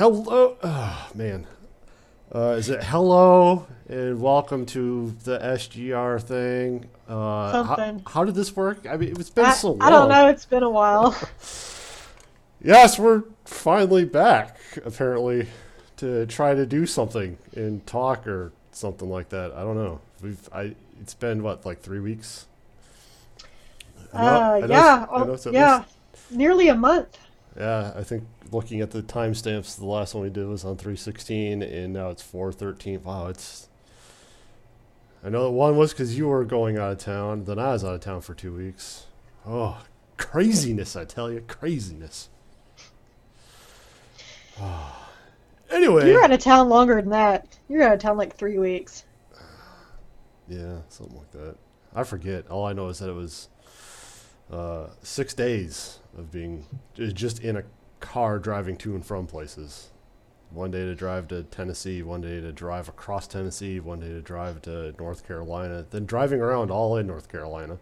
hello, oh, man. Uh, is it hello and welcome to the SGR thing? Uh, how, Something. how did this work? I mean, it's been I, so long. I don't know. It's been a while. Yes, we're finally back, apparently, to try to do something and talk or something like that. I don't know. We've I it's been what like three weeks. I know- I Uh, know yeah, know oh, yeah, least- nearly a month. Yeah. I think looking at the timestamps, the last one we did was on three sixteen, and now it's four thirteen. Wow, it's. I know that one was because you were going out of town. Then I was out of town for two weeks. Oh, craziness! I tell you, craziness. anyway, You're out of town longer than that. You're out of town like three weeks. Yeah, something like that. I forget. All I know is that it was uh, six days of being just in a car driving to and from places. One day to drive to Tennessee, one day to drive across Tennessee, one day to drive to North Carolina, then driving around all in North Carolina,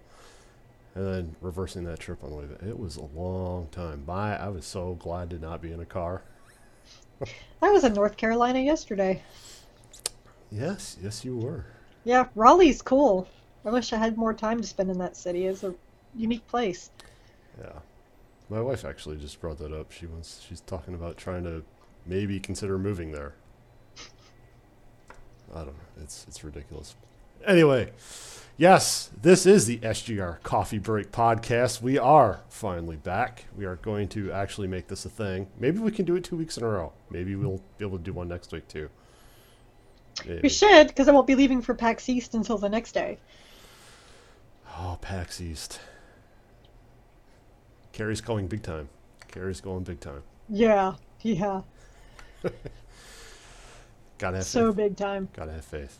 and then reversing that trip on the way back. It was a long time. My, I was so glad to not be in a car. I was in North Carolina yesterday. Yes, yes, you were. Yeah, Raleigh's cool. I wish I had more time to spend in that city. It's a unique place. Yeah. My wife actually just brought that up. She wants she's talking about trying to maybe consider moving there. I don't know. It's it's ridiculous. Anyway, yes, this is the SGR Coffee Break podcast. We are finally back. We are going to actually make this a thing. Maybe we can do it 2 weeks in a row. Maybe we'll be able to do one next week too. Maybe. We should, because I won't be leaving for PAX East until the next day. Oh, PAX East. Carrie's going big time. Carrie's going big time. Yeah, yeah, Gotta have so faith. big time. Gotta have faith.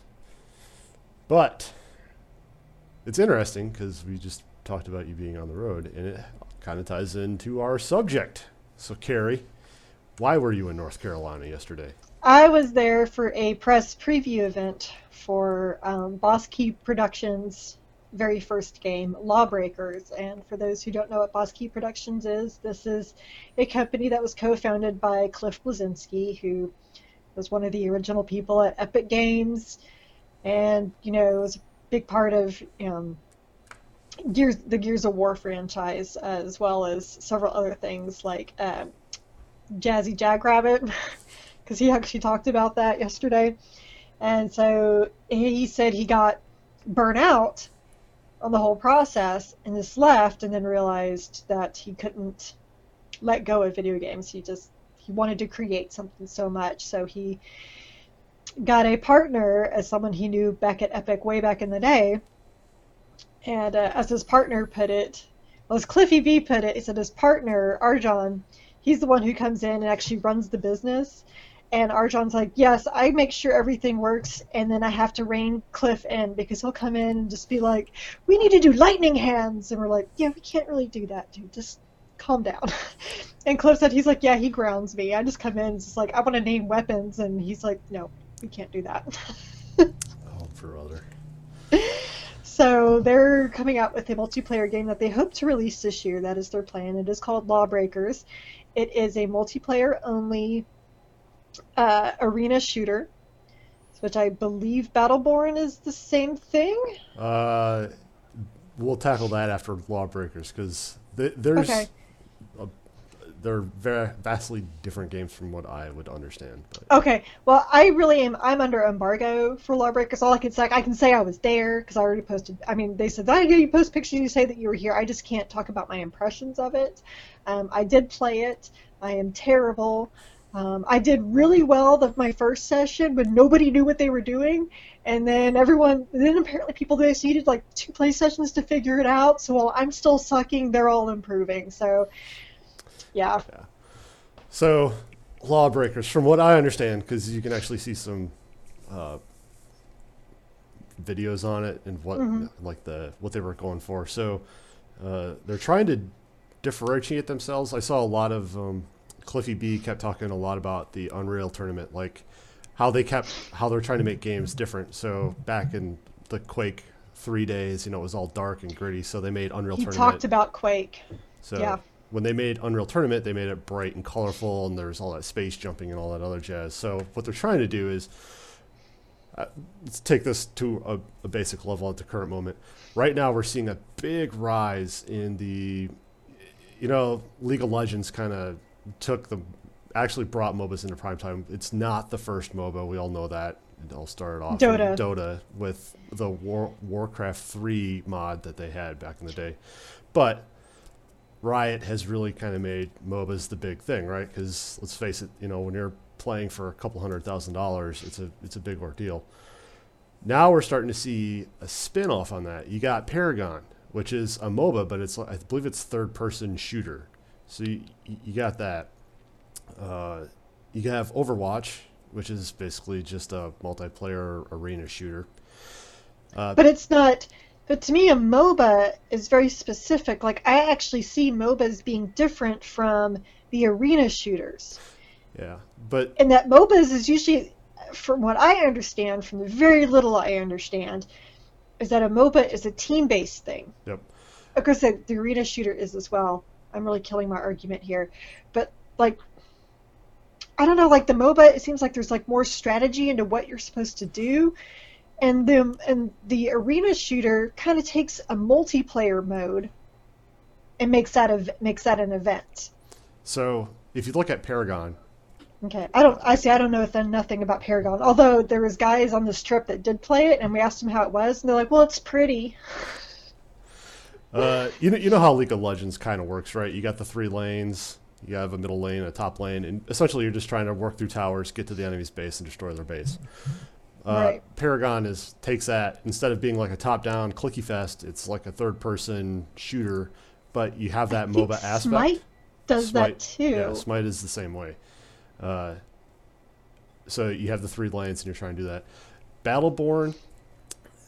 But it's interesting because we just talked about you being on the road, and it kind of ties into our subject. So, Carrie, why were you in North Carolina yesterday? I was there for a press preview event for um, Boss Key Productions' very first game, Lawbreakers. And for those who don't know what Boss Key Productions is, this is a company that was co-founded by Cliff Bleszinski, who was one of the original people at Epic Games, and you know was a big part of um, Gears, the Gears of War franchise, as well as several other things like uh, Jazzy Jackrabbit. because he actually talked about that yesterday. And so he said he got burnt out on the whole process and just left and then realized that he couldn't let go of video games. He just he wanted to create something so much. So he got a partner as someone he knew back at Epic way back in the day. And uh, as his partner put it, well, as Cliffy B put it, he said his partner, Arjan, he's the one who comes in and actually runs the business. And Arjan's like, yes, I make sure everything works, and then I have to rein Cliff in because he'll come in and just be like, we need to do lightning hands. And we're like, yeah, we can't really do that, dude. Just calm down. and Cliff said, he's like, yeah, he grounds me. I just come in and it's just like, I want to name weapons. And he's like, no, we can't do that. Oh, brother. So they're coming out with a multiplayer game that they hope to release this year. That is their plan. It is called Lawbreakers. It is a multiplayer only uh, arena shooter, which I believe Battleborn is the same thing. Uh, we'll tackle that after Lawbreakers because th- there's Okay. a, they're very vastly different games from what I would understand. But Okay, well, I really am. I'm under embargo for Lawbreakers. All I can say, I can say I was there because I already posted. I mean, they said, "I hear you post pictures. You say that you were here." I just can't talk about my impressions of it. Um, I did play it. I am terrible. Um, I did really well the, my first session, but nobody knew what they were doing. And then everyone, then apparently people they needed like two play sessions to figure it out. So while I'm still sucking, they're all improving. So, yeah. yeah. So, Lawbreakers, from what I understand, because you can actually see some uh, videos on it and what like the what they were going for. So, uh, they're trying to differentiate themselves. I saw a lot of um, Cliffy B kept talking a lot about the Unreal tournament, like how they kept how they're trying to make games different. So back in the Quake three days, you know, it was all dark and gritty. So they made Unreal He tournament. talked about Quake. So Yeah. when they made Unreal Tournament, they made it bright and colorful, and there's all that space jumping and all that other jazz. So what they're trying to do is uh, let's take this to a, a basic level at the current moment. Right now, we're seeing a big rise in the, you know, League of Legends kind of took the, actually brought MOBAs into prime time. It's not the first MOBA. We all know that. It all started off Dota. Dota with the War, Warcraft 3 mod that they had back in the day. But Riot has really kind of made MOBAs the big thing, right? Because let's face it, you know, when you're playing for a couple hundred thousand dollars, it's a it's a big ordeal. Now we're starting to see a spin off on that. You got Paragon, which is a MOBA, but it's I believe it's third person shooter. So you, you got that. Uh, you have Overwatch, which is basically just a multiplayer arena shooter. Uh, But it's not. But to me, a MOBA is very specific. Like I actually see MOBAs being different from the arena shooters. yeah, but and that MOBAs is usually, from what I understand, from the very little I understand, is that a MOBA is a team-based thing. Yep. Of course, the, the arena shooter is as well. I'm really killing my argument here, but like, I don't know, like the MOBA, it seems like there's like more strategy into what you're supposed to do, and the and the arena shooter kind of takes a multiplayer mode and makes that a makes that an event. so if you look at Paragon, Okay, I don't. I see. I don't know then nothing about Paragon. Although there was guys on this trip that did play it, and we asked them how it was, and they're like, "Well, it's pretty." Uh, you know, you know how League of Legends kind of works, right? You got the three lanes. You have a middle lane, a top lane, and essentially you're just trying to work through towers, get to the enemy's base, and destroy their base. Uh, Right. Paragon is takes that instead of being like a top-down clicky fest, it's like a third-person shooter, but you have that I MOBA aspect. Smite does Smite- that too. Yeah, Smite is the same way. Uh, so you have the three lanes, and you're trying to do that. Battleborn,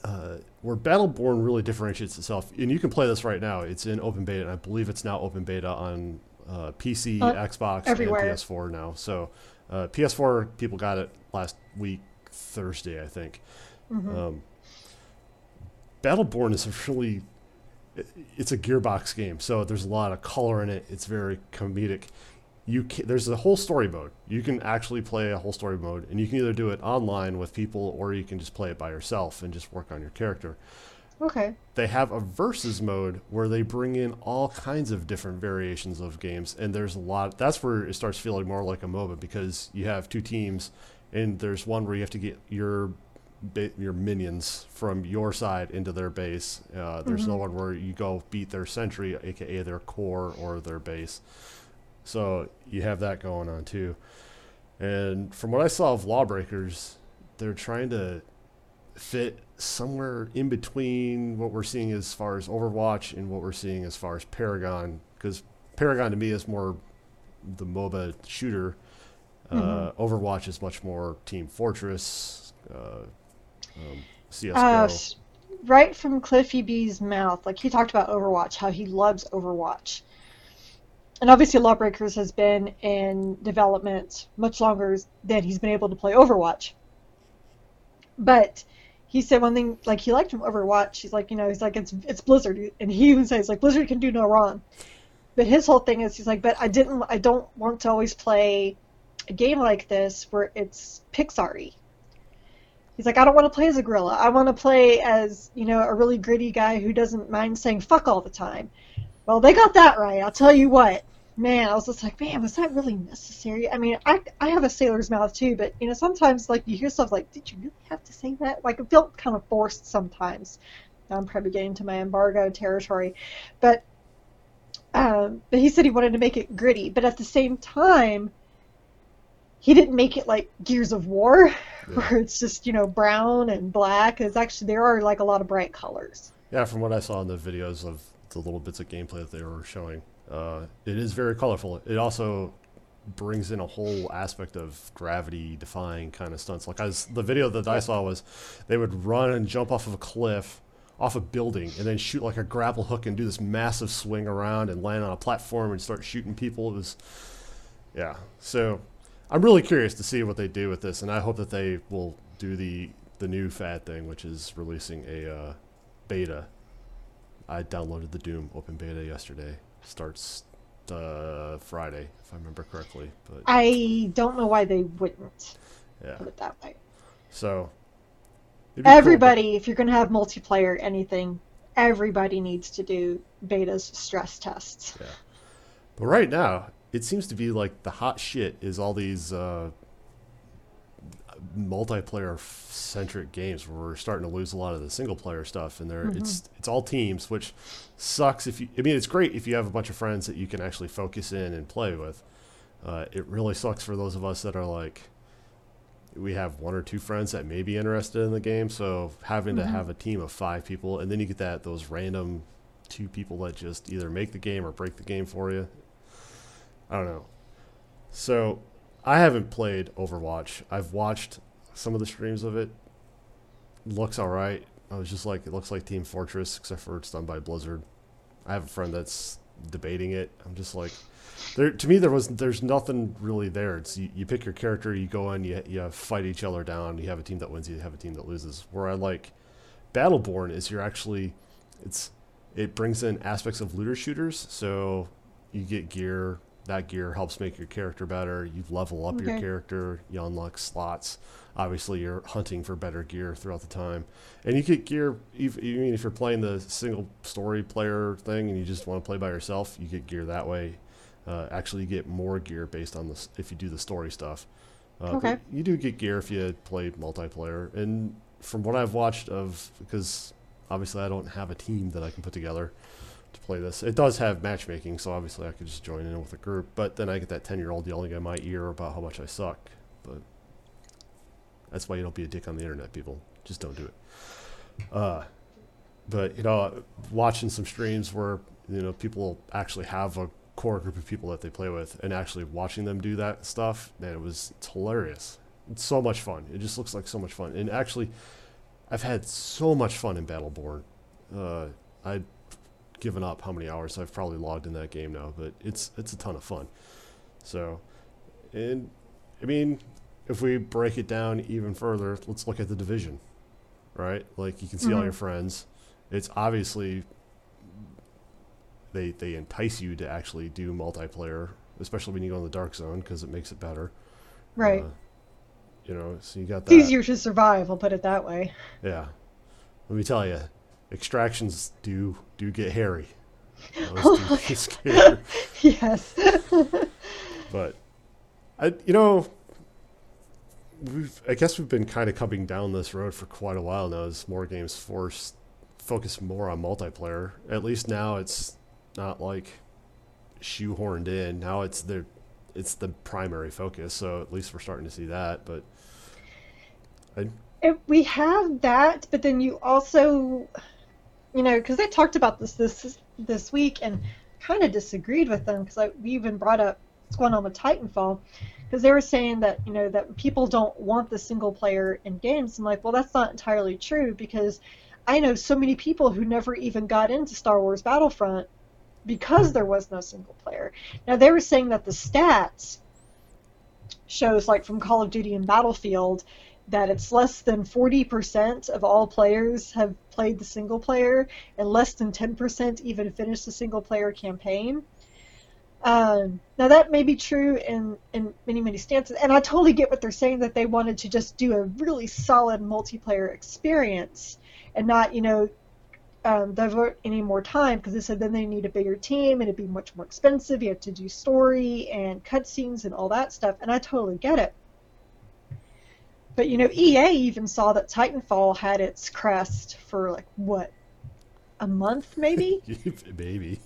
uh, where Battleborn really differentiates itself, and you can play this right now. It's in open beta, and I believe it's now open beta on uh, PC, Uh, Xbox, everywhere. and PS4 now. So uh, PS4 people got it last week, Thursday, I think. Mhm. Um, Battleborn is a really it's a gearbox game, so there's a lot of color in it. It's very comedic. You can, there's a whole story mode. You can actually play a whole story mode, and you can either do it online with people, or you can just play it by yourself and just work on your character. Okay. They have a versus mode where they bring in all kinds of different variations of games, and there's a lot. That's where it starts feeling more like a MOBA because you have two teams, and there's one where you have to get your your minions from your side into their base. Uh, there's no one where you go beat their sentry, aka their core or their base. So you have that going on too. And from what I saw of Lawbreakers, they're trying to fit somewhere in between what we're seeing as far as Overwatch and what we're seeing as far as Paragon. Because Paragon to me is more the MOBA shooter. Uh, Overwatch is much more Team Fortress, uh, um, CS:GO. Uh, right from Cliffy B's mouth, like he talked about Overwatch, how he loves Overwatch. And obviously, Lawbreakers has been in development much longer than he's been able to play Overwatch. But he said one thing, like he liked Overwatch. He's like, you know, he's like, it's it's Blizzard, and he even says like Blizzard can do no wrong. But his whole thing is, he's like, but I didn't, I don't want to always play a game like this where it's Pixar-y. He's like, I don't want to play as a gorilla. I want to play as, you know, a really gritty guy who doesn't mind saying fuck all the time. Well, they got that right. I'll tell you what. Man, I was just like, man, was that really necessary? I mean, I, I have a sailor's mouth too, but, you know, sometimes, like, you hear stuff like, did you really have to say that? Like, it felt kind of forced sometimes. I'm probably getting to my embargo territory. But, um, but he said he wanted to make it gritty. But at the same time, he didn't make it like Gears of War, where it's just you know brown and black. It's actually there are like a lot of bright colors. Yeah, from what I saw in the videos of the little bits of gameplay that they were showing, uh, it is very colorful. It also brings in a whole aspect of gravity defying kind of stunts. Like as the video that I saw was, they would run and jump off of a cliff, off a building, and then shoot like a grapple hook and do this massive swing around and land on a platform and start shooting people. It was, yeah. So I'm really curious to see what they do with this, and I hope that they will do the the new fad thing, which is releasing a uh, beta. I downloaded the Doom open beta yesterday. Starts uh, Friday, if I remember correctly. But I don't know why they wouldn't yeah, put it that way. so it'd cool, but- Everybody, if you're going to have multiplayer anything, everybody needs to do beta's stress tests. But right now, it seems to be like the hot shit is all these uh, multiplayer centric games where we're starting to lose a lot of the single player stuff, and there it's it's all teams, which sucks. If you, I mean, it's great if you have a bunch of friends that you can actually focus in and play with. Uh, it really sucks for those of us that are like. We have one or two friends that may be interested in the game, so having to Mhm. have a team of five people, and then you get that those random two people that just either make the game or break the game for you. I don't know. So, I haven't played Overwatch. I've watched some of the streams of it. Looks all right. I was just like, it looks like Team Fortress, except for it's done by Blizzard. I have a friend that's debating it. I'm just like, there. To me, there was there's nothing really there. It's you, you pick your character, you go in, you you fight each other down. You have a team that wins, you have a team that loses. Where I like Battleborn is you're actually, it's it brings in aspects of looter shooters. So you get gear. That gear helps make your character better. You level up your character. You unlock slots. Obviously, you're hunting for better gear throughout the time, and you get gear. ev- Even if you're playing the single story player thing and you just want to play by yourself, you get gear that way. Uh, actually, you get more gear based on this if you do the story stuff. Uh, Okay. You do get gear if you play multiplayer, and from what I've watched of because obviously I don't have a team that I can put together to play this. It does have matchmaking, so obviously I could just join in with a group. But then I get that ten year old yelling in my ear about how much I suck. But that's why you don't be a dick on the internet, people. Just don't do it. Uh, but you know, watching some streams where you know people actually have a core group of people that they play with, and actually watching them do that stuff, man, it was it's hilarious. It's so much fun. It just looks like so much fun. And actually, I've had so much fun in Battleborn. Uh, I've given up how many hours I've probably logged in that game now, but it's it's a ton of fun. So, and I mean, if we break it down even further, let's look at the division, right? Like you can see all Mhm. your friends. It's obviously they they entice you to actually do multiplayer, especially when you go in the dark zone because it makes it better. Right. Uh, you know, so you got it's easier to survive, I'll put it that way. Yeah. Let me tell you, extractions do do get hairy. Those do get oh, scary. yes. But I, you know, we've I guess we've been kind of coming down this road for quite a while now. As more games force focus more on multiplayer. At least now it's not like shoehorned in. Now it's the it's the primary focus. So at least we're starting to see that. But It- we have that, but then you also, you know, because they talked about this this this week and kind of disagreed with them because we even brought up what's going on with Titanfall because they were saying that you know that people don't want the single player in games. I'm like, well, that's not entirely true because I know so many people who never even got into Star Wars Battlefront because there was no single player. Now they were saying that the stats shows like from Call of Duty and Battlefield that it's less than 40% of all players have played the single player and less than 10% even finished the single player campaign. Um, now that may be true in, in many, many stances, and I totally get what they're saying that they wanted to just do a really solid multiplayer experience and not, you know, um, divert any more time because they said then they need a bigger team and it'd be much more expensive. You have to do story and cutscenes and all that stuff, and I totally get it. But you know, EA even saw that Titanfall had its crest for like what, a month maybe, maybe,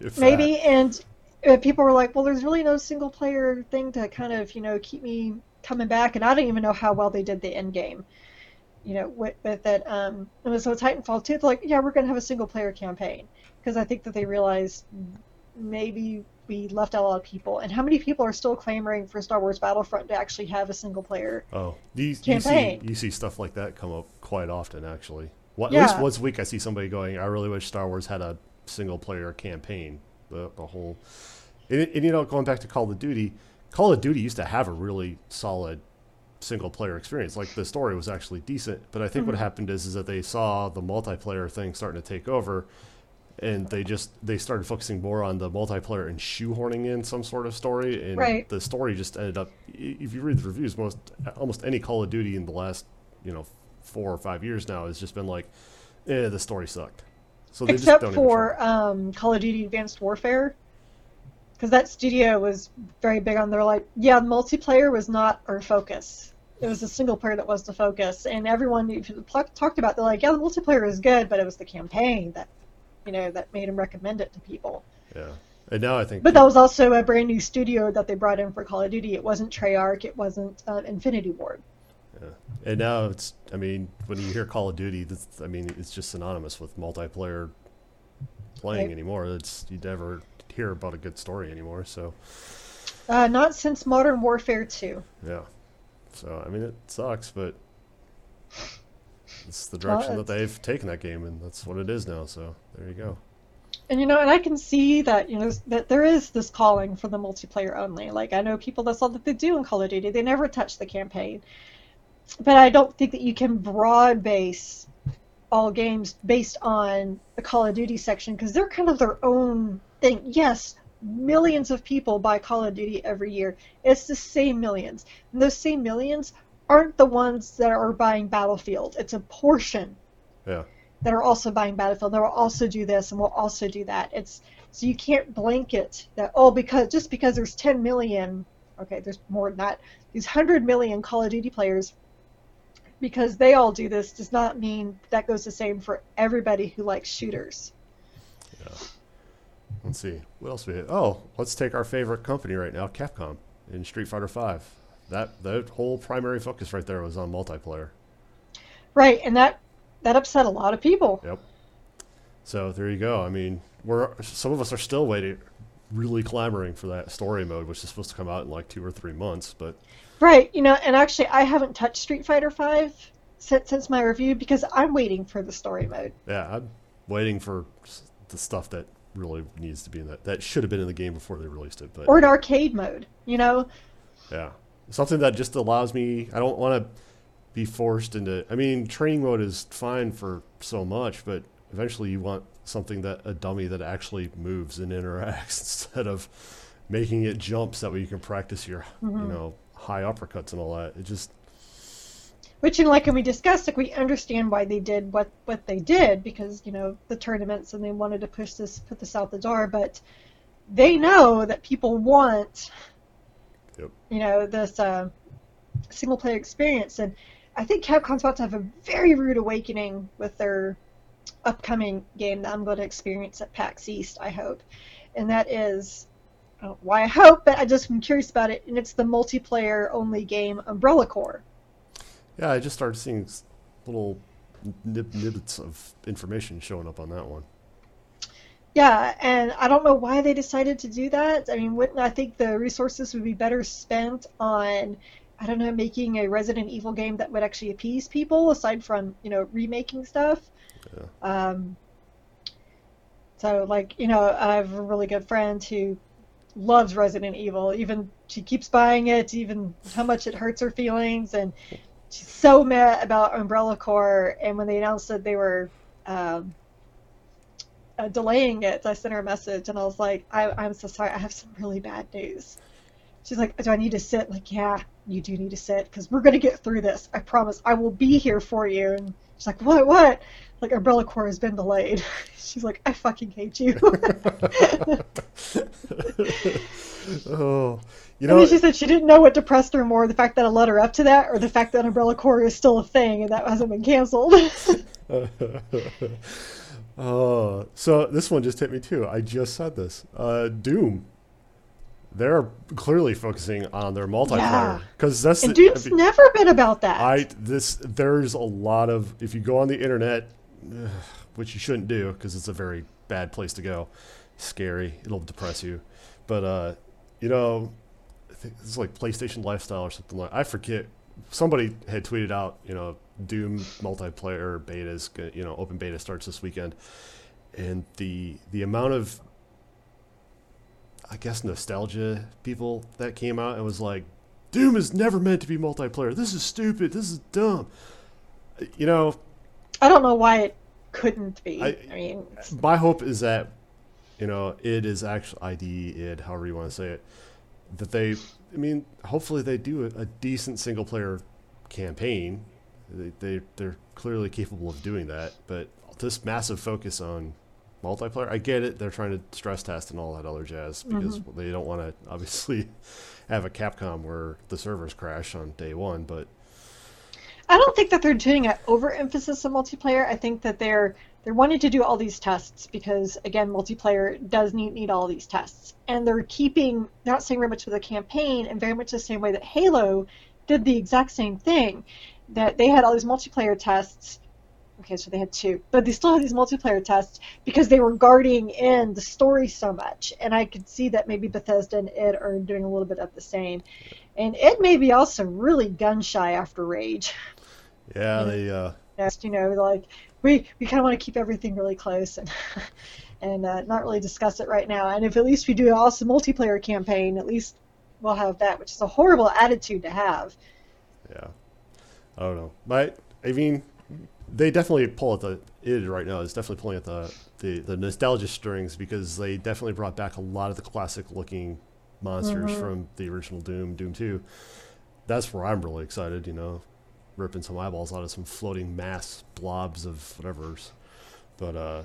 if that. maybe, and uh, people were like, "Well, there's really no single player thing to kind of you know keep me coming back," and I don't even know how well they did the end game. You know, with, with it, um, and so Titanfall 2, they're like, yeah, we're gonna have a single player campaign because I think that they realized maybe we left out a lot of people, and how many people are still clamoring for Star Wars Battlefront to actually have a single player Oh, you, you see Campaign. you see stuff like that come up quite often, actually. What, At Yeah. least once a week, I see somebody going, "I really wish Star Wars had a single player campaign." The the whole, and, and you know, going back to Call of Duty, Call of Duty used to have a really solid single player experience. Like the story was actually decent, but I think what Mhm. happened is is that they saw the multiplayer thing starting to take over. And they just they started focusing more on the multiplayer and shoehorning in some sort of story and Right. the story just ended up if you read the reviews most almost any call of duty in the last you know four or five years now has just been like eh the story sucked so they Except just don't for um, Call of Duty Advanced Warfare. Because that studio was very big on their like, yeah, multiplayer was not our focus. It was the single player that was the focus, and everyone talked about, they're like, yeah, the multiplayer is good, but it was the campaign that, you know, that made him recommend it to people. yeah and now i think But that was also a brand new studio that they brought in for Call of Duty. It wasn't Treyarch, it wasn't uh, Infinity Ward. Yeah. And now it's i mean when you hear call of duty that's, i mean it's just synonymous with multiplayer playing Right. anymore it's you never hear about a good story anymore so Uh, not since Modern Warfare 2. Yeah. So I mean, it sucks, but it's the direction that they've taken that game, and that's what it is now. So there you go. And you know, and I can see that you know that there is this calling for the multiplayer only. Like I know people that's all that they do in Call of Duty. They never touch the campaign. But I don't think that you can broad base all games based on the Call of Duty section because they're kind of their own thing. Yes, millions of people buy Call of Duty every year. It's the same millions. And those same millions aren't the ones that are buying Battlefield. It's a portion Yeah. that are also buying Battlefield. That will also do this and will also do that. It's so you can't blanket that. Oh, because just because there's 10 million, okay, there's more than that. These 100 million Call of Duty players, because they all do this, does not mean that goes the same for everybody who likes shooters. Yeah. Let's see what else we hit. Oh, let's take our favorite company right now, Capcom, in Street Fighter Five. That that whole primary focus right there was on multiplayer. Right, and that that upset a lot of people. Yep. So there you go. I mean, we're some of us are still waiting, really clamoring for that story mode, which is supposed to come out in like two or three months. But Right, you know, and actually, I haven't touched Street Fighter Five since since my review because I'm waiting for the story mode. yeah, I'm waiting for the stuff that really needs to be in that. That should have been in the game before they released it. But or an arcade mode. You know, Yeah. Something that just allows me, I don't want to be forced into, I mean, training mode is fine for so much, but eventually you want something that, a dummy that actually moves and interacts instead of making it jumps that way you can practice your, you mm-hmm. know, high uppercuts and all that. It just, which, you know, like when we discussed, like we understand why they did what what they did because you know the tournaments and they wanted to push this, put this out the door, but they know that people want, Yep. you know, this uh, single player experience, and I think Capcom's about to have a very rude awakening with their upcoming game that I'm going to experience at PAX East. I hope, and that is. I don't know why I hope, but I just am curious about it, and it's the multiplayer only game Umbrella Corps. yeah, I just started seeing little nib- nibbits of information showing up on that one. Yeah, and I don't know why they decided to do that. I mean, wouldn't I think the resources would be better spent on, I don't know, making a Resident Evil game that would actually appease people aside from, you know, remaking stuff. Yeah. Um, so, like, you know, I have a really good friend who loves Resident Evil. Even she keeps buying it, even how much it hurts her feelings, and she's so mad about Umbrella Corps. And when they announced that they were um, uh, delaying it, I sent her a message, and I was like, I, "I'm so sorry. I have some really bad news." She's like, "Do I need to sit?" Like, yeah, you do need to sit because we're gonna get through this. I promise. I will be here for you. And she's like, "What? What?" Like, Umbrella Corps has been delayed. She's like, "I fucking hate you." oh, you know. and she said she didn't know what depressed her more: the fact that I led her up to that, or the fact that Umbrella Corps is still a thing and that hasn't been canceled. uh, so this one just hit me too. I just said this. Uh, Doom. They're clearly focusing on their multiplayer Yeah. because that's and the, I Doom's mean, never been about that. I this there's a lot of if you go on the internet, which you shouldn't do because it's a very bad place to go. Scary. It'll depress you. But uh, you know, I think it's like PlayStation Lifestyle or something like. I forget. Somebody had tweeted out, you know, Doom multiplayer betas. go- You know, open beta starts this weekend, and the the amount of I guess nostalgia people that came out and was like, Doom is never meant to be multiplayer. This is stupid. This is dumb. You know, I don't know why it couldn't be. I, I mean, my hope is that you know it is actually ID id however you want to say it that they. I mean, hopefully they do a, a decent single player campaign. They, they they're clearly capable of doing that, but this massive focus on multiplayer. I get it; they're trying to stress test and all that other jazz because mm-hmm. they don't want to obviously have a Capcom where the servers crash on day one. But I don't think that they're doing an overemphasis on multiplayer. I think that they're they're wanting to do all these tests because again, multiplayer does need need all these tests, and they're keeping they're not saying very much with the campaign, and very much the same way that Halo did the exact same thing. That they had all these multiplayer tests okay, so they had two, but they still had these multiplayer tests because they were guarding in the story so much. And I could see that maybe Bethesda and it are doing a little bit of the same. And it may be also really gun shy after Rage. Yeah, they. Uh... You know, like we we kind of want to keep everything really close and and uh, not really discuss it right now. And if at least we do an awesome multiplayer campaign, at least we'll have that, which is a horrible attitude to have. Yeah, I don't know, but I mean, they definitely pull at the id right now It's definitely pulling at the, the the nostalgia strings because they definitely brought back a lot of the classic looking monsters mm-hmm. from the original Doom, Doom Two. That's where I'm really excited. You know, ripping some eyeballs out of some floating mass blobs of whatever's. But uh,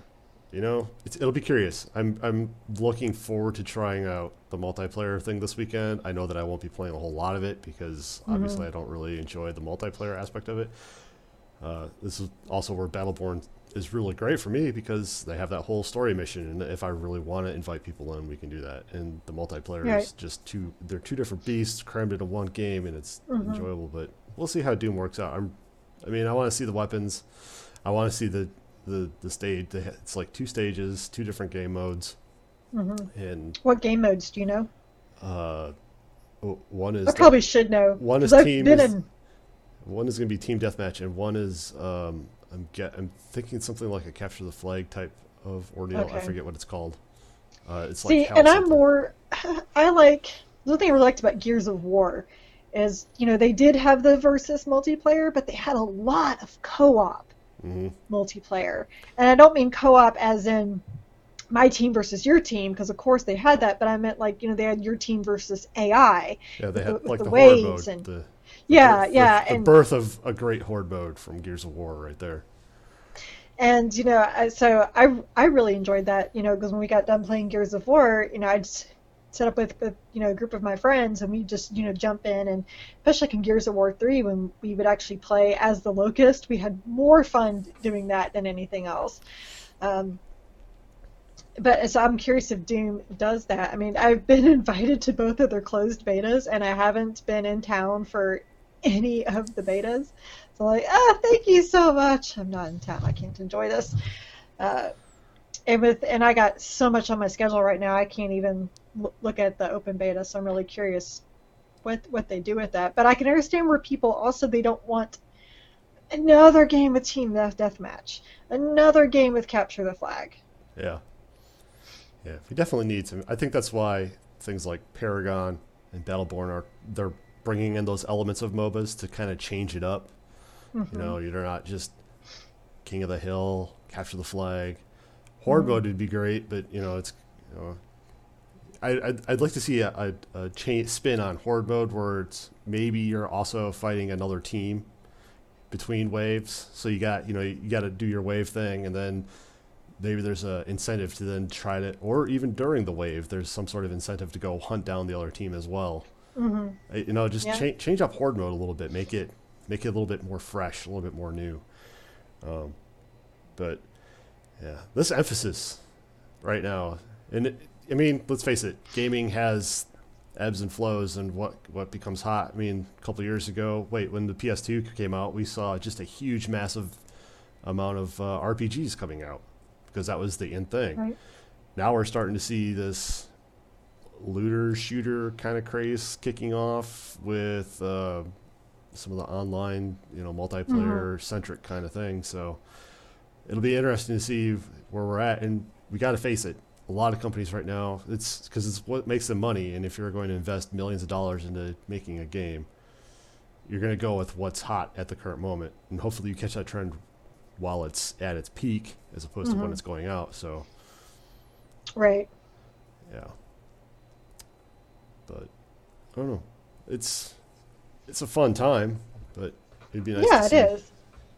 you know, it'll be curious. I'm I'm looking forward to trying out the multiplayer thing this weekend. I know that I won't be playing a whole lot of it because mm-hmm. obviously I don't really enjoy the multiplayer aspect of it. Uh, this is also where Battleborn is really great for me because they have that whole story mission, and if I really want to invite people in, we can do that. And the multiplayer right. is just two; they're two different beasts crammed into one game, and it's mm-hmm. enjoyable. But we'll see how Doom works out. I'm, I mean, I want to see the weapons, I want to see the the the stage. It's like two stages, two different game modes. Mm-hmm. And what game modes do you know? Uh, one is I probably should know. One is team. Is, one is going to be team deathmatch, and one is um, I'm get I'm thinking something like a capture the flag type of ordeal. Okay. I forget what it's called. Uh, it's See, like and I'm more. I like the thing I really liked about Gears of War is you know they did have the versus multiplayer, but they had a lot of co-op mm-hmm. multiplayer, and I don't mean co-op as in my team versus your team because of course they had that, but I meant like you know they had your team versus AI. Yeah, they had like the, the waves mode, and the yeah, birth, yeah, the, and, birth of a great horde mode from Gears of War, right there. And you know, so I I really enjoyed that, you know, because when we got done playing Gears of War, you know, I'd set up with, with you know a group of my friends, and we just you know jump in, and especially like in Gears of War three, when we would actually play as the Locust, we had more fun doing that than anything else. Um, but so I'm curious if Doom does that. I mean, I've been invited to both of their closed betas, and I haven't been in town for any of the betas. So like, ah, thank you so much. I'm not in town. I can't enjoy this. Uh, and with and I got so much on my schedule right now, I can't even look at the open beta. So I'm really curious what what they do with that. But I can understand where people also they don't want another game with team death deathmatch, another game with capture the flag. Yeah. Yeah, we definitely need some. I think that's why things like Paragon and Battleborn are they're bringing in those elements of MOBAs to kind of change it up. Mm-hmm. You know, you're not just King of the Hill, capture the flag. Horde mm-hmm. mode would be great, but you know, it's you know, I, I'd, I'd like to see a, a, a chain spin on Horde mode where it's maybe you're also fighting another team between waves. So you got you know you got to do your wave thing, and then maybe there's a incentive to then try to, or even during the wave, there's some sort of incentive to go hunt down the other team as well. Mm-hmm. You know, just yeah. change change up horde mode a little bit, make it make it a little bit more fresh, a little bit more new. Um, but yeah, this emphasis right now, and it, I mean, let's face it, gaming has ebbs and flows, and what what becomes hot. I mean, a couple years ago, wait, when the PS2 came out, we saw just a huge, massive amount of uh, RPGs coming out because that was the in thing. Right. Now we're starting to see this looter shooter kind of craze kicking off with uh, some of the online, you know, multiplayer centric mm-hmm. kind of thing. So it'll be interesting to see where we're at. And we got to face it. A lot of companies right now, it's because it's what makes them money. And if you're going to invest millions of dollars into making a game, you're going to go with what's hot at the current moment. And hopefully you catch that trend while it's at its peak as opposed to when Mhm. it's going out. So Right. yeah, but I don't know. It's it's a fun time, but it'd be nice. yeah, to it see. is.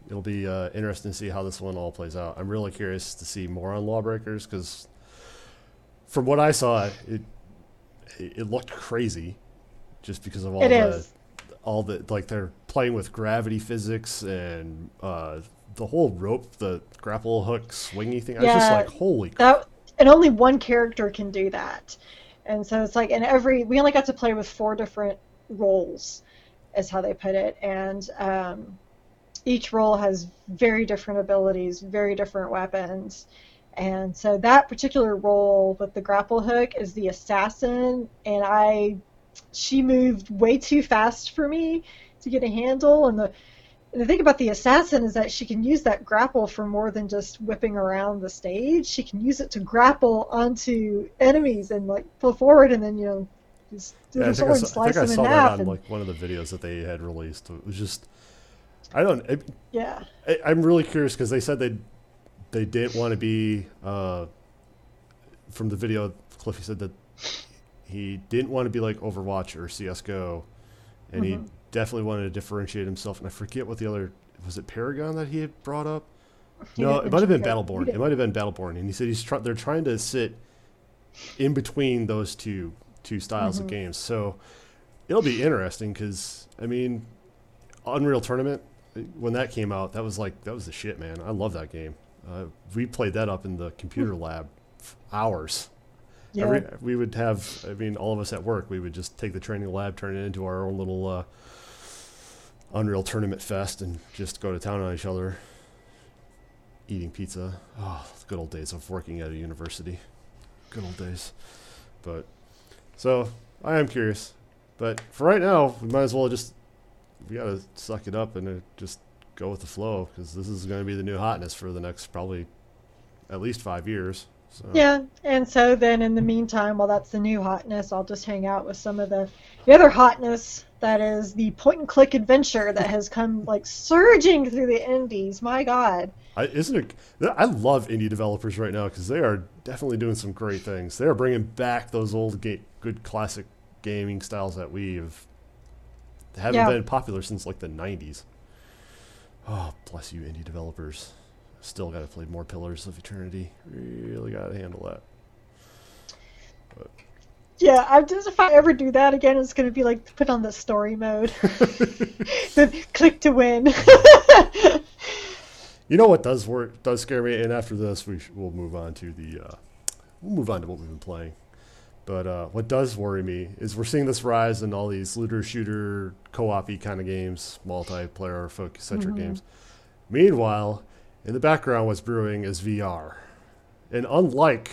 It'll be uh, interesting to see how this one all plays out. I'm really curious to see more on Lawbreakers because, from what I saw, it it looked crazy, just because of all It the is. all the like they're playing with gravity physics and uh, the whole rope, the grapple hook swingy thing. I was just like, holy That and only one character can do that. And so it's like, and every we only got to play with four different roles, is how they put it, and um, each role has very different abilities, very different weapons. And so that particular role with the grapple hook is the assassin, and I, she moved way too fast for me to get a handle, and the and the thing about the assassin is that she can use that grapple for more than just whipping around the stage. She can use it to grapple onto enemies and like pull forward and then you know just do Yeah, I the think I sword and saw, I slice think I them saw in that half. on and, like one of the videos that they had released. It was just, I don't. It, yeah, I, I'm really curious because they said they they didn't want to be uh, from the video. Cliffy said that he didn't want to be like Overwatch or CS:GO, and he Mhm. definitely wanted to differentiate himself. And I forget what the other was it Paragon that he had brought up. He no, it might have been. Battleborn. It might have been Battleborn, and he said he's try- they're trying to sit in between those two two styles of Mhm. games. So it'll be interesting because I mean, Unreal Tournament when that came out, that was like that was the shit, man. I love that game. Uh, we played that up in the computer lab hours. yeah. Every, we would have, I mean, all of us at work, we would just take the training lab, turn it into our own little uh, Unreal Tournament fest, and just go to town on each other, eating pizza. Oh, good old days of working at a university. Good old days. But so I am curious, but for right now, we might as well just we gotta suck it up and uh, just go with the flow because this is going to be the new hotness for the next probably at least five years. So. Yeah, and so then in the meantime, while that's the new hotness, I'll just hang out with some of the, the other hotness that is the point and click adventure that has come like surging through the indies. My God. I, isn't it? I love indie developers right now because they are definitely doing some great things. They are bringing back those old, ga- good classic gaming styles that we have haven't Yeah. been popular since like the '90s. Oh, bless you, indie developers! Still got to play more Pillars of Eternity. Really got to handle that. Yeah, I just if I ever do that again, it's gonna be like put on the story mode. then click to win. You know what does work does scare me, and after this we sh- we'll move on to the uh, we'll move on to what we've been playing. But uh, what does worry me is we're seeing this rise in all these looter shooter co-op kind of games, multiplayer focus centric Mhm. games. Meanwhile, in the background, what's brewing is VR, and unlike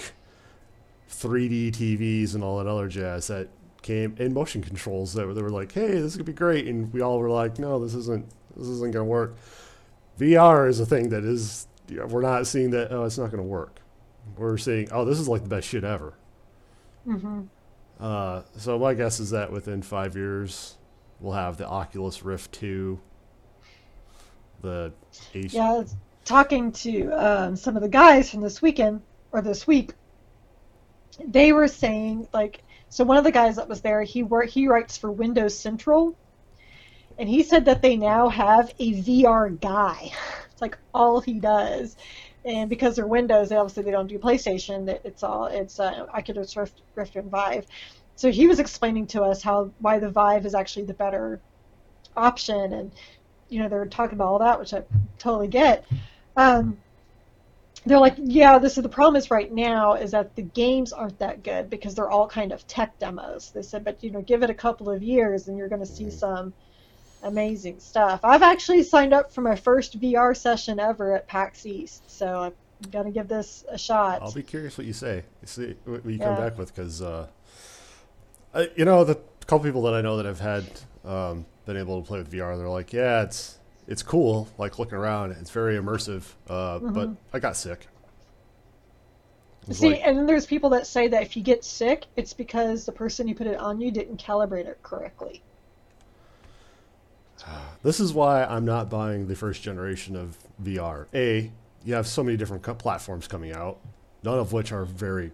3D TVs and all that other jazz that came in motion controls that were, they were like, hey, this could be great, and we all were like, no, this isn't this isn't gonna work. VR is a thing that is we're not seeing that oh it's not going to work. We're seeing oh this is like the best shit ever. Hmm Uh, so my guess is that within five years we'll have the Oculus Rift two, the H. Yeah, talking to um, some of the guys from this weekend or this week. They were saying like, so one of the guys that was there, he work he writes for Windows Central, and he said that they now have a VR guy. It's like all he does, and because they're Windows, they obviously they don't do PlayStation. that It's all it's uh, Oculus Rift, Rift and Vive. So he was explaining to us how why the Vive is actually the better option, and you know they were talking about all that, which I totally get. Um, they're like, yeah, this is the problem is right now is that the games aren't that good because they're all kind of tech demos. They said, but you know, give it a couple of years and you're going to see some amazing stuff. I've actually signed up for my first VR session ever at PAX East, so I'm gonna give this a shot. I'll be curious what you say. You see what you come Yeah. back with because uh, I, you know the couple people that I know that have had um, been able to play with VR, they're like, yeah, it's it's cool, like looking around, it's very immersive, uh, but Mhm. I got sick. See, like- and then there's people that say that if you get sick, it's because the person who put it on you didn't calibrate it correctly. This is why I'm not buying the first generation of VR. A, you have so many different co- platforms coming out, none of which are very.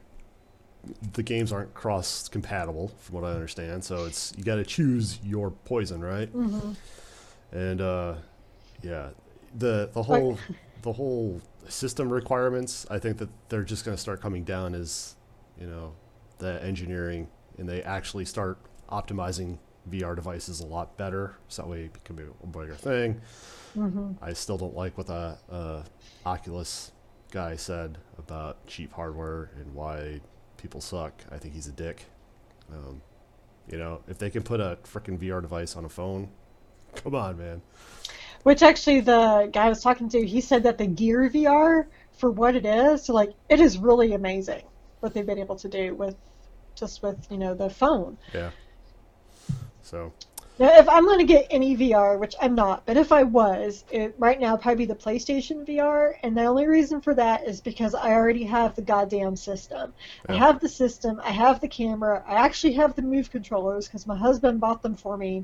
The games aren't cross compatible, from what I understand. So it's you got to choose your poison, right? hmm And uh, yeah, the the whole the whole system requirements. I think that they're just going to start coming down as you know the engineering, and they actually start optimizing VR devices a lot better, so that way it can be a bigger thing. hmm I still don't like what the uh, Oculus guy said about cheap hardware and why people suck. I think he's a dick. Um, you know, if they can put a freaking VR device on a phone, come on, man. Which actually, the guy I was talking to, he said that the Gear VR, for what it is, so like it is really amazing what they've been able to do with just with you know the phone. Yeah. So Now, if I'm going to get any VR, which I'm not, but if I was, it right now probably be the PlayStation VR, and the only reason for that is because I already have the goddamn system. I have the system, I have the camera, I actually have the Move controllers because my husband bought them for me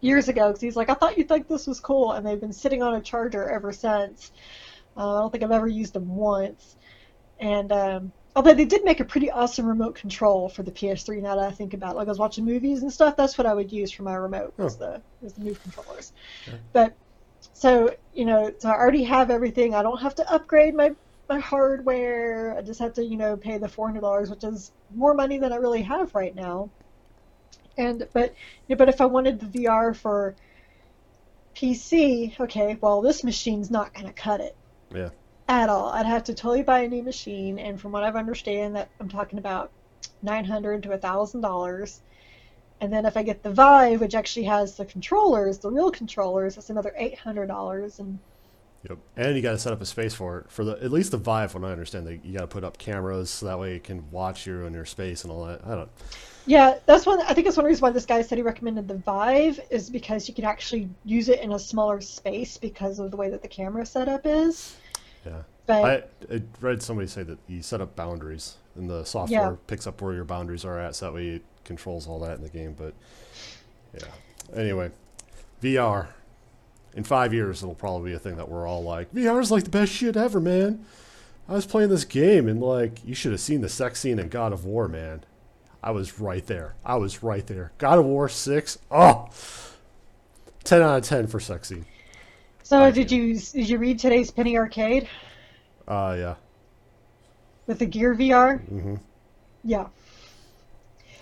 years ago because he's like, I thought you'd think this was cool, and they've been sitting on a charger ever since. Uh, I don't think I've ever used them once, and um, although they did make a pretty awesome remote control for the PS3. Now that I think about it, like I was watching movies and stuff, that's what I would use for my remote was the was the Move controllers. Yeah. But so you know, so I already have everything. I don't have to upgrade my my hardware. I just have to you know pay the four hundred dollars, which is more money than I really have right now. And but yeah, but if I wanted the VR for PC, okay, well this machine's not going to cut it yeah, at all. I'd have to totally buy a new machine, and from what I've understand, that I'm talking about nine hundred to a thousand dollars. And then if I get the Vive, which actually has the controllers, the real controllers, that's another eight hundred dollars. And yep. And you got to set up a space for it. For the at least the Vive, when I understand, that you got to put up cameras so that way it can watch you in your space and all that. I don't. yeah, that's one. I think that's one reason why this guy said he recommended the Vive is because you can actually use it in a smaller space because of the way that the camera setup is. Yeah. But I, I read somebody say that you set up boundaries and the software Yeah. picks up where your boundaries are at, so that way it controls all that in the game. But yeah. Anyway, VR. In five years, it'll probably be a thing that we're all like, VR is like the best shit ever, man. I was playing this game and like, you should have seen the sex scene in God of War, man. I was right there. I was right there. God of War 6. Oh! 10 out of 10 for sex scene. So I did you did you read today's Penny Arcade Uh, yeah. with the Gear VR? Mm-hmm. Yeah.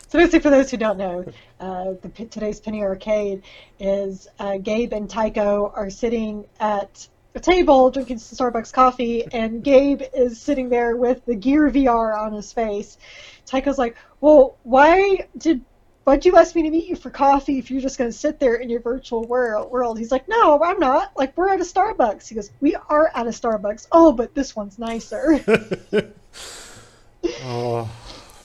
So basically, for those who don't know, uh, the today's Penny Arcade is uh, Gabe and Tycho are sitting at a table drinking some Starbucks coffee, and Gabe is sitting there with the Gear VR on his face. Tycho's like, "Well, why did why'd you ask me to meet you for coffee if you're just going to sit there in your virtual world?" World? He's like, "No, I'm not. Like, we're at a Starbucks." He goes, "We are at a Starbucks. Oh, but this one's nicer." Oh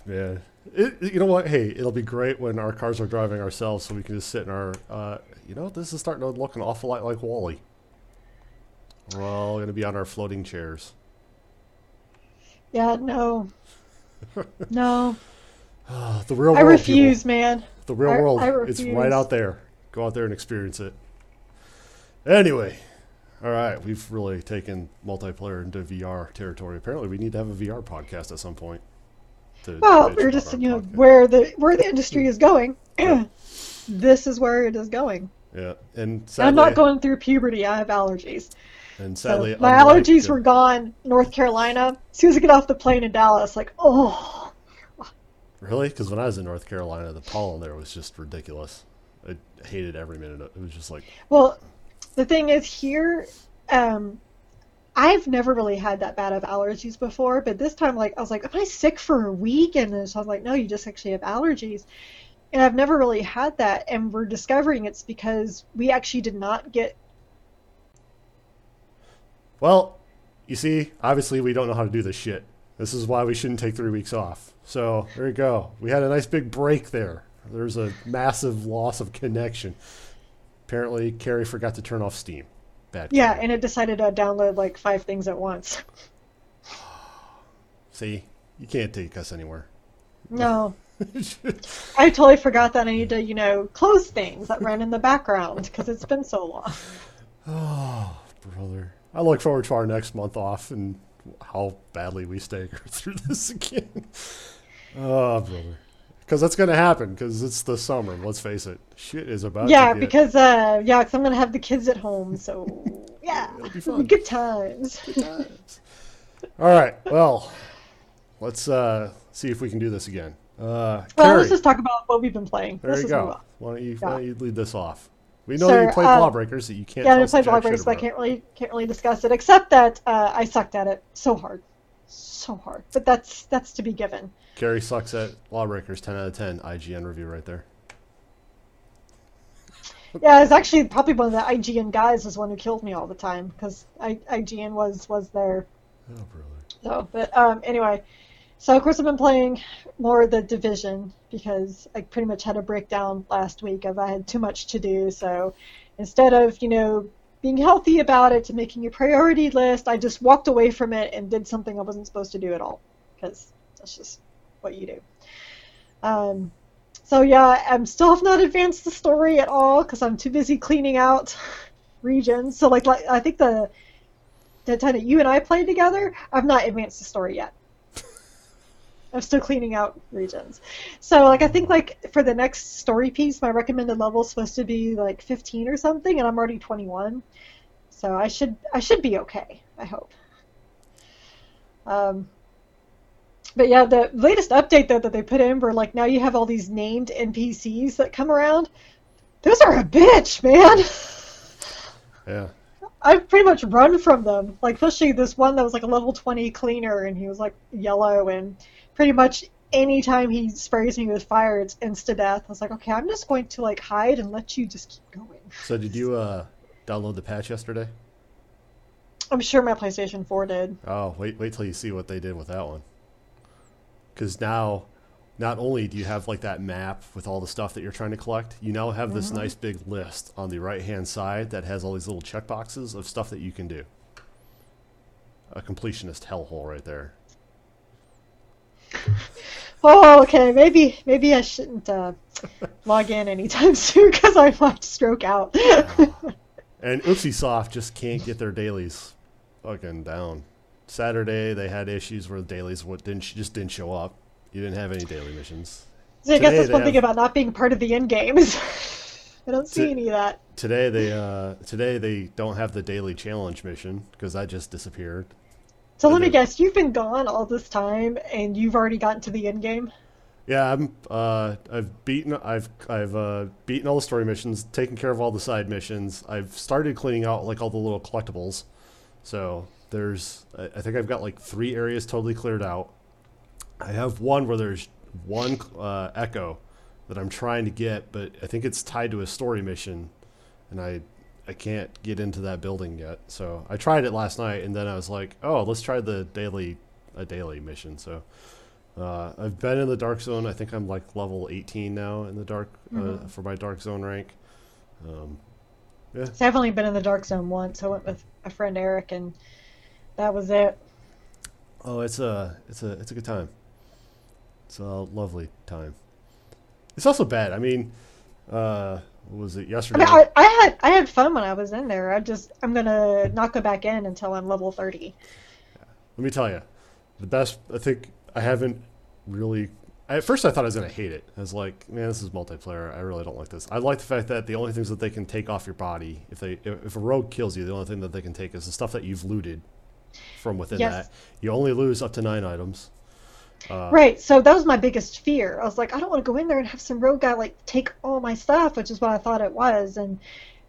man, it, you know what? Hey, it'll be great when our cars are driving ourselves, so we can just sit in our. Uh, you know, this is starting to look an awful lot like WALL-E. We're all gonna be on our floating chairs. yeah, no, no. The real I world. I refuse, people. man. The real I- world. I it's right out there. Go out there and experience it. Anyway, all right, we've really taken multiplayer into VR territory. Apparently, we need to have a VR podcast at some point. Well, we're just you know podcast. where the where the industry is going. this is where it is going. Yeah, and sadly, I'm not going through puberty. I have allergies. And So sadly, my unlike, allergies were gone. North Carolina. As soon as I get off the plane in Dallas, like oh, Really? Because when I was in North Carolina, the pollen there was just ridiculous. I hated every minute. of It It was just like, well, the thing is here. Um, I've never really had that bad of allergies before, but this time, like, I was like, "Am I sick for a week?" And then so I was like, "No, you just actually have allergies." And I've never really had that, and we're discovering it's because we actually did not get well, you see, obviously we don't know how to do this shit. This is why we shouldn't take three weeks off. So there you go. We had a nice big break there. There's a massive loss of connection. Apparently, Carrie forgot to turn off Steam. Bad. Yeah, and it decided to download like five things at once. See, you can't take us anywhere. No, I totally forgot that I need to, you know, close things that run in the background because it's been so long. oh, brother. I look forward to our next month off and how badly we stagger through this again. Oh, brother. Because that's going to happen because it's the summer. Let's face it. Shit is about yeah, to get... because, uh, yeah, because I'm going to have the kids at home. So, yeah. It'll be fun. Good times. Good times. All right. Well, let's uh, see if we can do this again. Uh, well, Carrie, let's just talk about what we've been playing. there let's you go. Why don't you, Yeah. why don't you lead this off? We know Sure, you played uh, Lawbreakers that you can't Yeah, I us played Lawbreakers, but I can't really can't really discuss it, except that uh, I sucked at it so hard, so hard. But that's that's to be given. Carrie sucks at Lawbreakers. 10 out of 10. IGN review right there. Yeah, it's actually probably one of the IGN guys is one who killed me all the time because IGN was was there. Oh, brother. So, but um, anyway, so of course I've been playing more of the Division because I pretty much had a breakdown last week of I had too much to do. So instead of you know being healthy about it to making a priority list, I just walked away from it and did something I wasn't supposed to do at all because that's just what you do. Um, so yeah, I'm still have not advanced the story at all because I'm too busy cleaning out regions. So like, like I think the the time that you and I played together, I've not advanced the story yet. I'm still cleaning out regions. So like I think like for the next story piece, my recommended level is supposed to be like 15 or something, and I'm already 21. So I should I should be okay. I hope. Um, but yeah, the latest update though that they put in where like now you have all these named NPCs that come around. Those are a bitch, man. Yeah. I've pretty much run from them. Like especially this one that was like a level 20 cleaner and he was like yellow and pretty much anytime he sprays me with fire it's insta death. I was like, okay, I'm just going to like hide and let you just keep going. So did you uh, download the patch yesterday? I'm sure my PlayStation 4 did. Oh, wait, wait till you see what they did with that one. Because now, not only do you have like that map with all the stuff that you're trying to collect, you now have this nice big list on the right hand side that has all these little checkboxes of stuff that you can do. A completionist hellhole right there. Oh, okay. Maybe maybe I shouldn't uh, log in anytime soon because I might stroke out. And Oopsie Soft just can't get their dailies fucking down. Saturday they had issues where the dailies would, didn't just didn't show up. You didn't have any daily missions. so I guess that's one thing have- about not being part of the end games. I don't see To- any of that. Today they uh, today they don't have the daily challenge mission because that just disappeared. So let me guess, you've been gone all this time and you've already gotten to the end game? Yeah, I'm. Uh, I've beaten. I've. I've uh, beaten all the story missions, taken care of all the side missions. I've started cleaning out like all the little collectibles. So there's. I I think I've got like three areas totally cleared out. I have one where there's one uh, echo that I'm trying to get, but I think it's tied to a story mission, and I. I can't get into that building yet. So I tried it last night, and then I was like, "Oh, let's try the daily, a daily mission." So uh, I've been in the dark zone. I think I'm like level 18 now in the dark uh, for my dark zone rank. Um, So I've only been in the dark zone once. I went with a friend Eric and that was it. oh, it's a it's a it's a good time. It's a lovely time. It's also bad. I mean, uh, what was it yesterday? I mean, I, I had I had fun when I was in there. I just I'm gonna not go back in until I'm level 30. Let me tell you, the best. I think I haven't really. At first, I thought I was gonna hate it. I was like, man, this is multiplayer. I really don't like this. I like the fact that the only things that they can take off your body, if they if, if a rogue kills you, the only thing that they can take is the stuff that you've looted from within Yes. that. You only lose up to nine items. Uh, Right, so that was my biggest fear. I was like, I don't want to go in there and have some rogue guy like take all my stuff, which is what I thought it was, and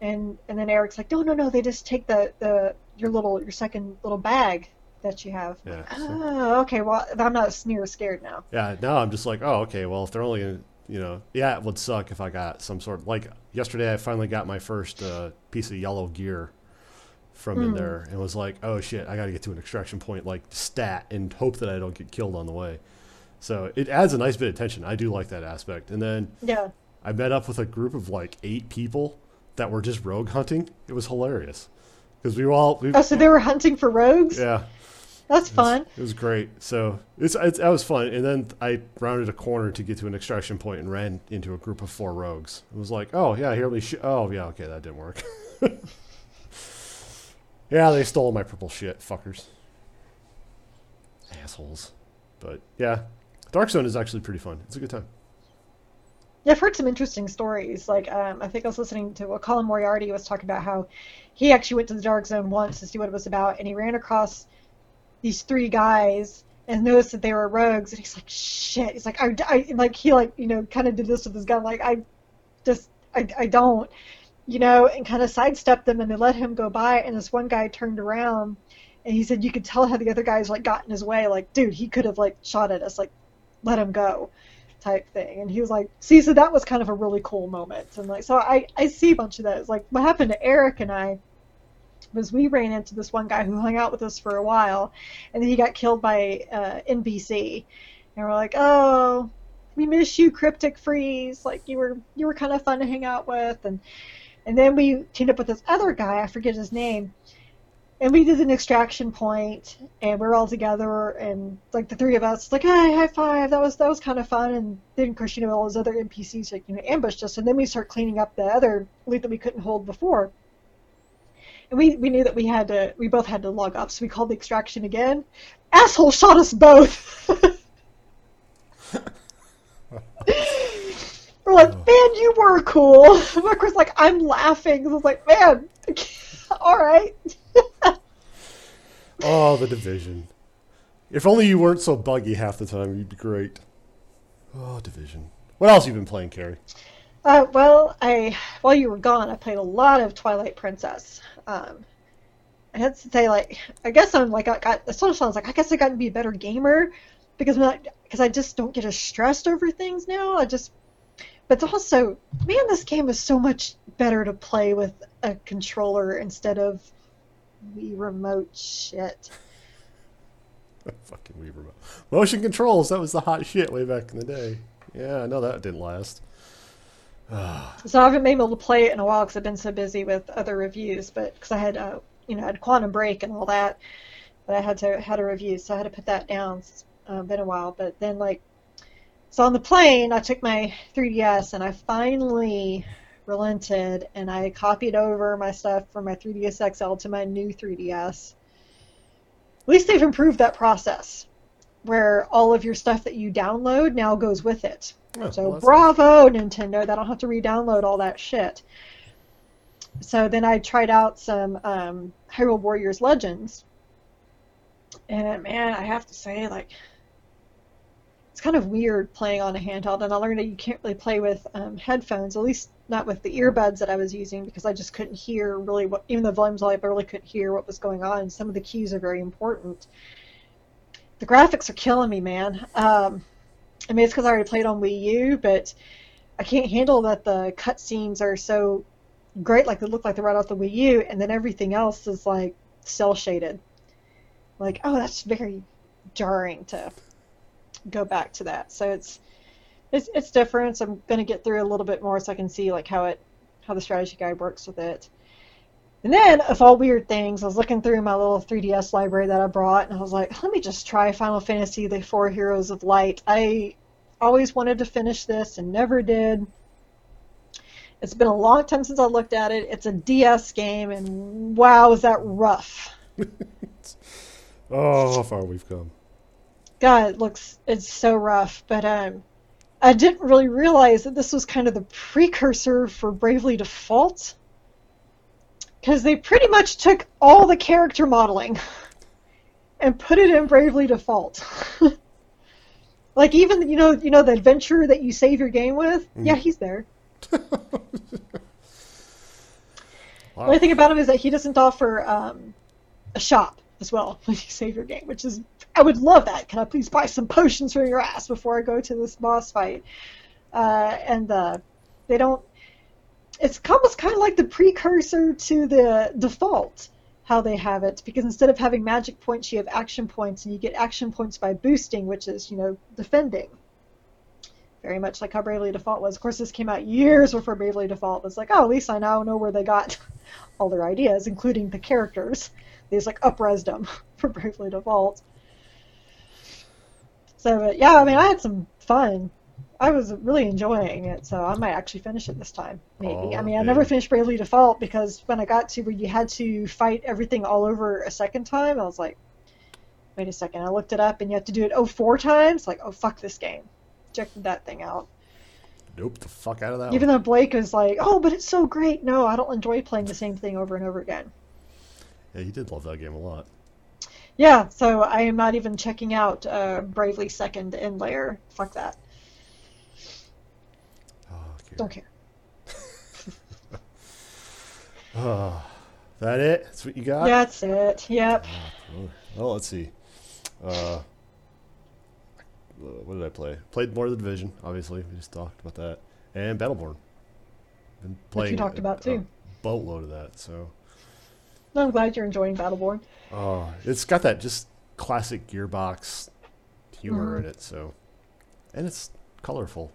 and and then Eric's like, no, no, no, they just take the the your little your second little bag that you have. Yeah, Oh, okay. Well, I'm not near scared now. Yeah, now I'm just like, oh, okay. Well, if they're only gonna, you know, yeah, it would suck if I got some sort of like yesterday. I finally got my first uh, piece of yellow gear from in hmm. there, and was like, oh shit, I got to get to an extraction point like stat and hope that I don't get killed on the way. So it adds a nice bit of tension. I do like that aspect. And then Yeah. I met up with a group of like eight people that were just rogue hunting. It was hilarious because we were all we, Oh, so they were hunting for rogues. yeah. That's It was- fun. It was great. So it's, it's that was fun. And then I rounded a corner to get to an extraction point and ran into a group of four rogues. It was like, oh yeah, here we. Sh- oh yeah, okay, that didn't work. yeah, they stole my purple shit, fuckers, assholes. But yeah, Dark Zone is actually pretty fun. It's a good time. Yeah, I've heard some interesting stories. Like, um, I think I was listening to what Colin Moriarty was talking about how he actually went to the Dark Zone once to see what it was about, and he ran across these three guys and noticed that they were rogues, and he's like, "Shit!" He's like, "I, I like he like you know kind of did this with his gun, like I just I, I don't, you know, and kind of sidestepped them, and they let him go by, and this one guy turned around, and he said you could tell how the other guys like got in his way, like, dude, he could have like shot at us, like, let him go type thing. And he was like, see, so that was kind of a really cool moment. And like, so I, I see a bunch of those. Like, what happened to Eric and I was we ran into this one guy who hung out with us for a while, and then he got killed by uh, NPC. And we're like, oh, we miss you, Cryptic Freeze. Like, you were you were kind of fun to hang out with. And and then we teamed up with this other guy, I forget his name. And we did an extraction point, and we are all together, and like the three of us, like, hey, high five, that was that was kind of fun. And then, of course, you know, all those other NPCs like you know ambushed us, and then we start cleaning up the other loot that we couldn't hold before. And we, we knew that we had to, we both had to log off, so we called the extraction again. Asshole shot us both. We're like, man, you were cool. Mark was like, I'm laughing. I was like, man, all right. Oh, the division. If only you weren't so buggy half the time, you'd be great. Oh, division. What else have you been playing, Carrie? Uh, well, I while you were gone, I played a lot of Twilight Princess. Um, I had to say, like, I guess I'm like, I got. It sort of sounds like I guess I got to be a better gamer because I'm not because I just don't get as stressed over things now. I just, but also, man, this game is so much better to play with a controller instead of Wii remote shit. Fucking Wii remote. Motion controls, that was the hot shit way back in the day. Yeah, I know that didn't last. So I haven't been able to play it in a while because I've been so busy with other reviews. But because I had, uh, you know, I had Quantum Break and all that, but I had to had a review, so I had to put that down. It's uh, been a while, but then like, so on the plane, I took my 3DS and I finally relented and I copied over my stuff from my 3DS XL to my new 3DS. At least they've improved that process, where all of your stuff that you download now goes with it. Oh, So well, bravo, Nintendo! That I don't have to re-download all that shit. So then I tried out some um, Hyrule Warriors Legends, and man, I have to say, like, it's kind of weird playing on a handheld. And I learned that you can't really play with um, headphones, at least not with the earbuds that I was using, because I just couldn't hear really what, even the volume's all I really couldn't hear what was going on. Some of the cues are very important. The graphics are killing me, man. Um, I mean, it's because I already played on Wii U, but I can't handle that the cutscenes are so great, like they look like they're right off the Wii U, and then everything else is like cel shaded. Like, oh, that's very jarring to go back to that. So it's it's it's different. So I'm gonna get through a little bit more so I can see like how it how the strategy guide works with it. And then, of all weird things, I was looking through my little 3DS library that I brought, and I was like, let me just try Final Fantasy: The Four Heroes of Light. I always wanted to finish this and never did. It's been a long time since I looked at it. It's a DS game, and wow, is that rough! Oh, how far we've come. God, it looks it's so rough. But um, I didn't really realize that this was kind of the precursor for Bravely Default, because they pretty much took all the character modeling and put it in Bravely Default. like even you know you know the adventurer that you save your game with, yeah, he's there. The only thing about him is that he doesn't offer um, a shop as well when you save your game, which is I would love that. Can I please buy some potions for your ass before I go to this boss fight? Uh, and uh, they don't. It's almost kind of like the precursor to the default how they have it because instead of having magic points, you have action points, and you get action points by boosting, which is you know defending. Very much like how Bravely Default was. Of course, this came out years before Bravely Default was like, oh, at least I now know where they got all their ideas, including the characters. They just like upresed them for Bravely Default. So, but yeah, I mean, I had some fun. I was really enjoying it, so I might actually finish it this time. Maybe. Oh, I mean, I never finished Bravely Default because when I got to where you had to fight everything all over a second time, I was like, wait a second. I looked it up, and you have to do it oh four times. Like, oh fuck this game. Checked that thing out. Nope, the fuck out of that. Even one. though Blake was like, oh, but it's so great. No, I don't enjoy playing the same thing over and over again. Yeah, he did love that game a lot. Yeah, so I am not even checking out uh, Bravely Second End Layer. Fuck that. Oh, okay. Don't care. Oh, that it? That's what you got? That's it. Yep. Oh, Well, let's see. Uh, what did I play? Played more of the Division, obviously. We just talked about that. And Battleborn. Been Which you talked about a too. boatload of that. So, I'm glad you're enjoying Battleborn. oh, it's got that just classic Gearbox humor Mhm. in it. So, and it's colorful.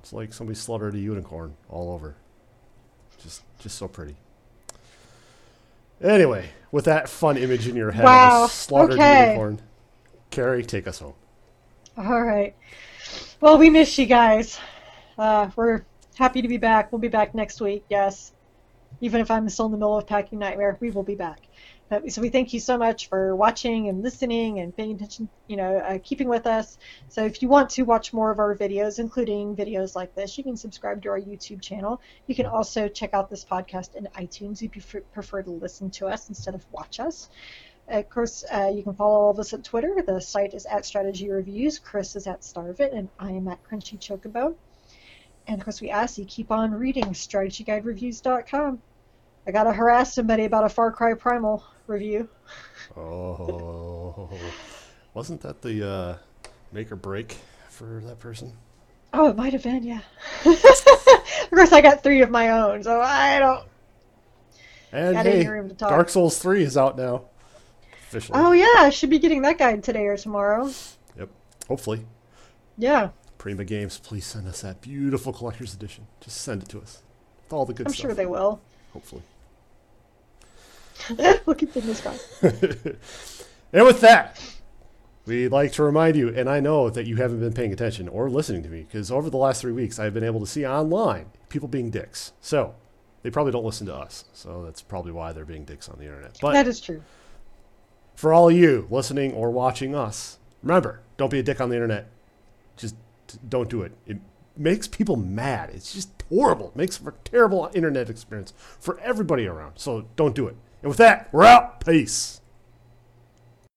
It's like somebody slaughtered a unicorn all over. Just, just so pretty. Anyway, with that fun image in your head of Wow, slaughtered okay. unicorn, Carrie, take us home. All right. Well, we miss you guys. Uh, we're happy to be back. We'll be back next week, yes. Even if I'm still in the middle of packing nightmare, we will be back. So we thank you so much for watching and listening and paying attention, you know, uh, keeping with us. So if you want to watch more of our videos, including videos like this, you can subscribe to our YouTube channel. You can also check out this podcast in iTunes if you prefer- prefer to listen to us instead of watch us. Of course, uh, you can follow all of us at Twitter. The site is at Strategy Reviews. Chris is at Starvit, and I am at Crunchy Chocobo. And of course, we ask you keep on reading StrategyGuideReviews.com. I gotta harass somebody about a Far Cry Primal review. Oh, wasn't that the uh, make or break for that person? Oh, it might have been, yeah. of course, I got three of my own, so I don't. And Got hey, any room to talk. Dark Souls 3 is out now. Officially. Oh yeah, I should be getting that guide today or tomorrow. Yep, hopefully. Yeah, Prima Games, please send us that beautiful collector's edition. Just send it to us. With all the good stuff. I'm sure they will. Hopefully. Look at this guy. and with that, we'd like to remind you, and I know that you haven't been paying attention or listening to me, because over the last three weeks, I've been able to see online people being dicks. So they probably don't listen to us. So that's probably why they're being dicks on the internet. But That is true. for all of you listening or watching us, remember, don't be a dick on the internet. Just don't do it. It makes people mad. It's just horrible. Makes for terrible internet experience for everybody around. So don't do it. And with that, we're out. Peace.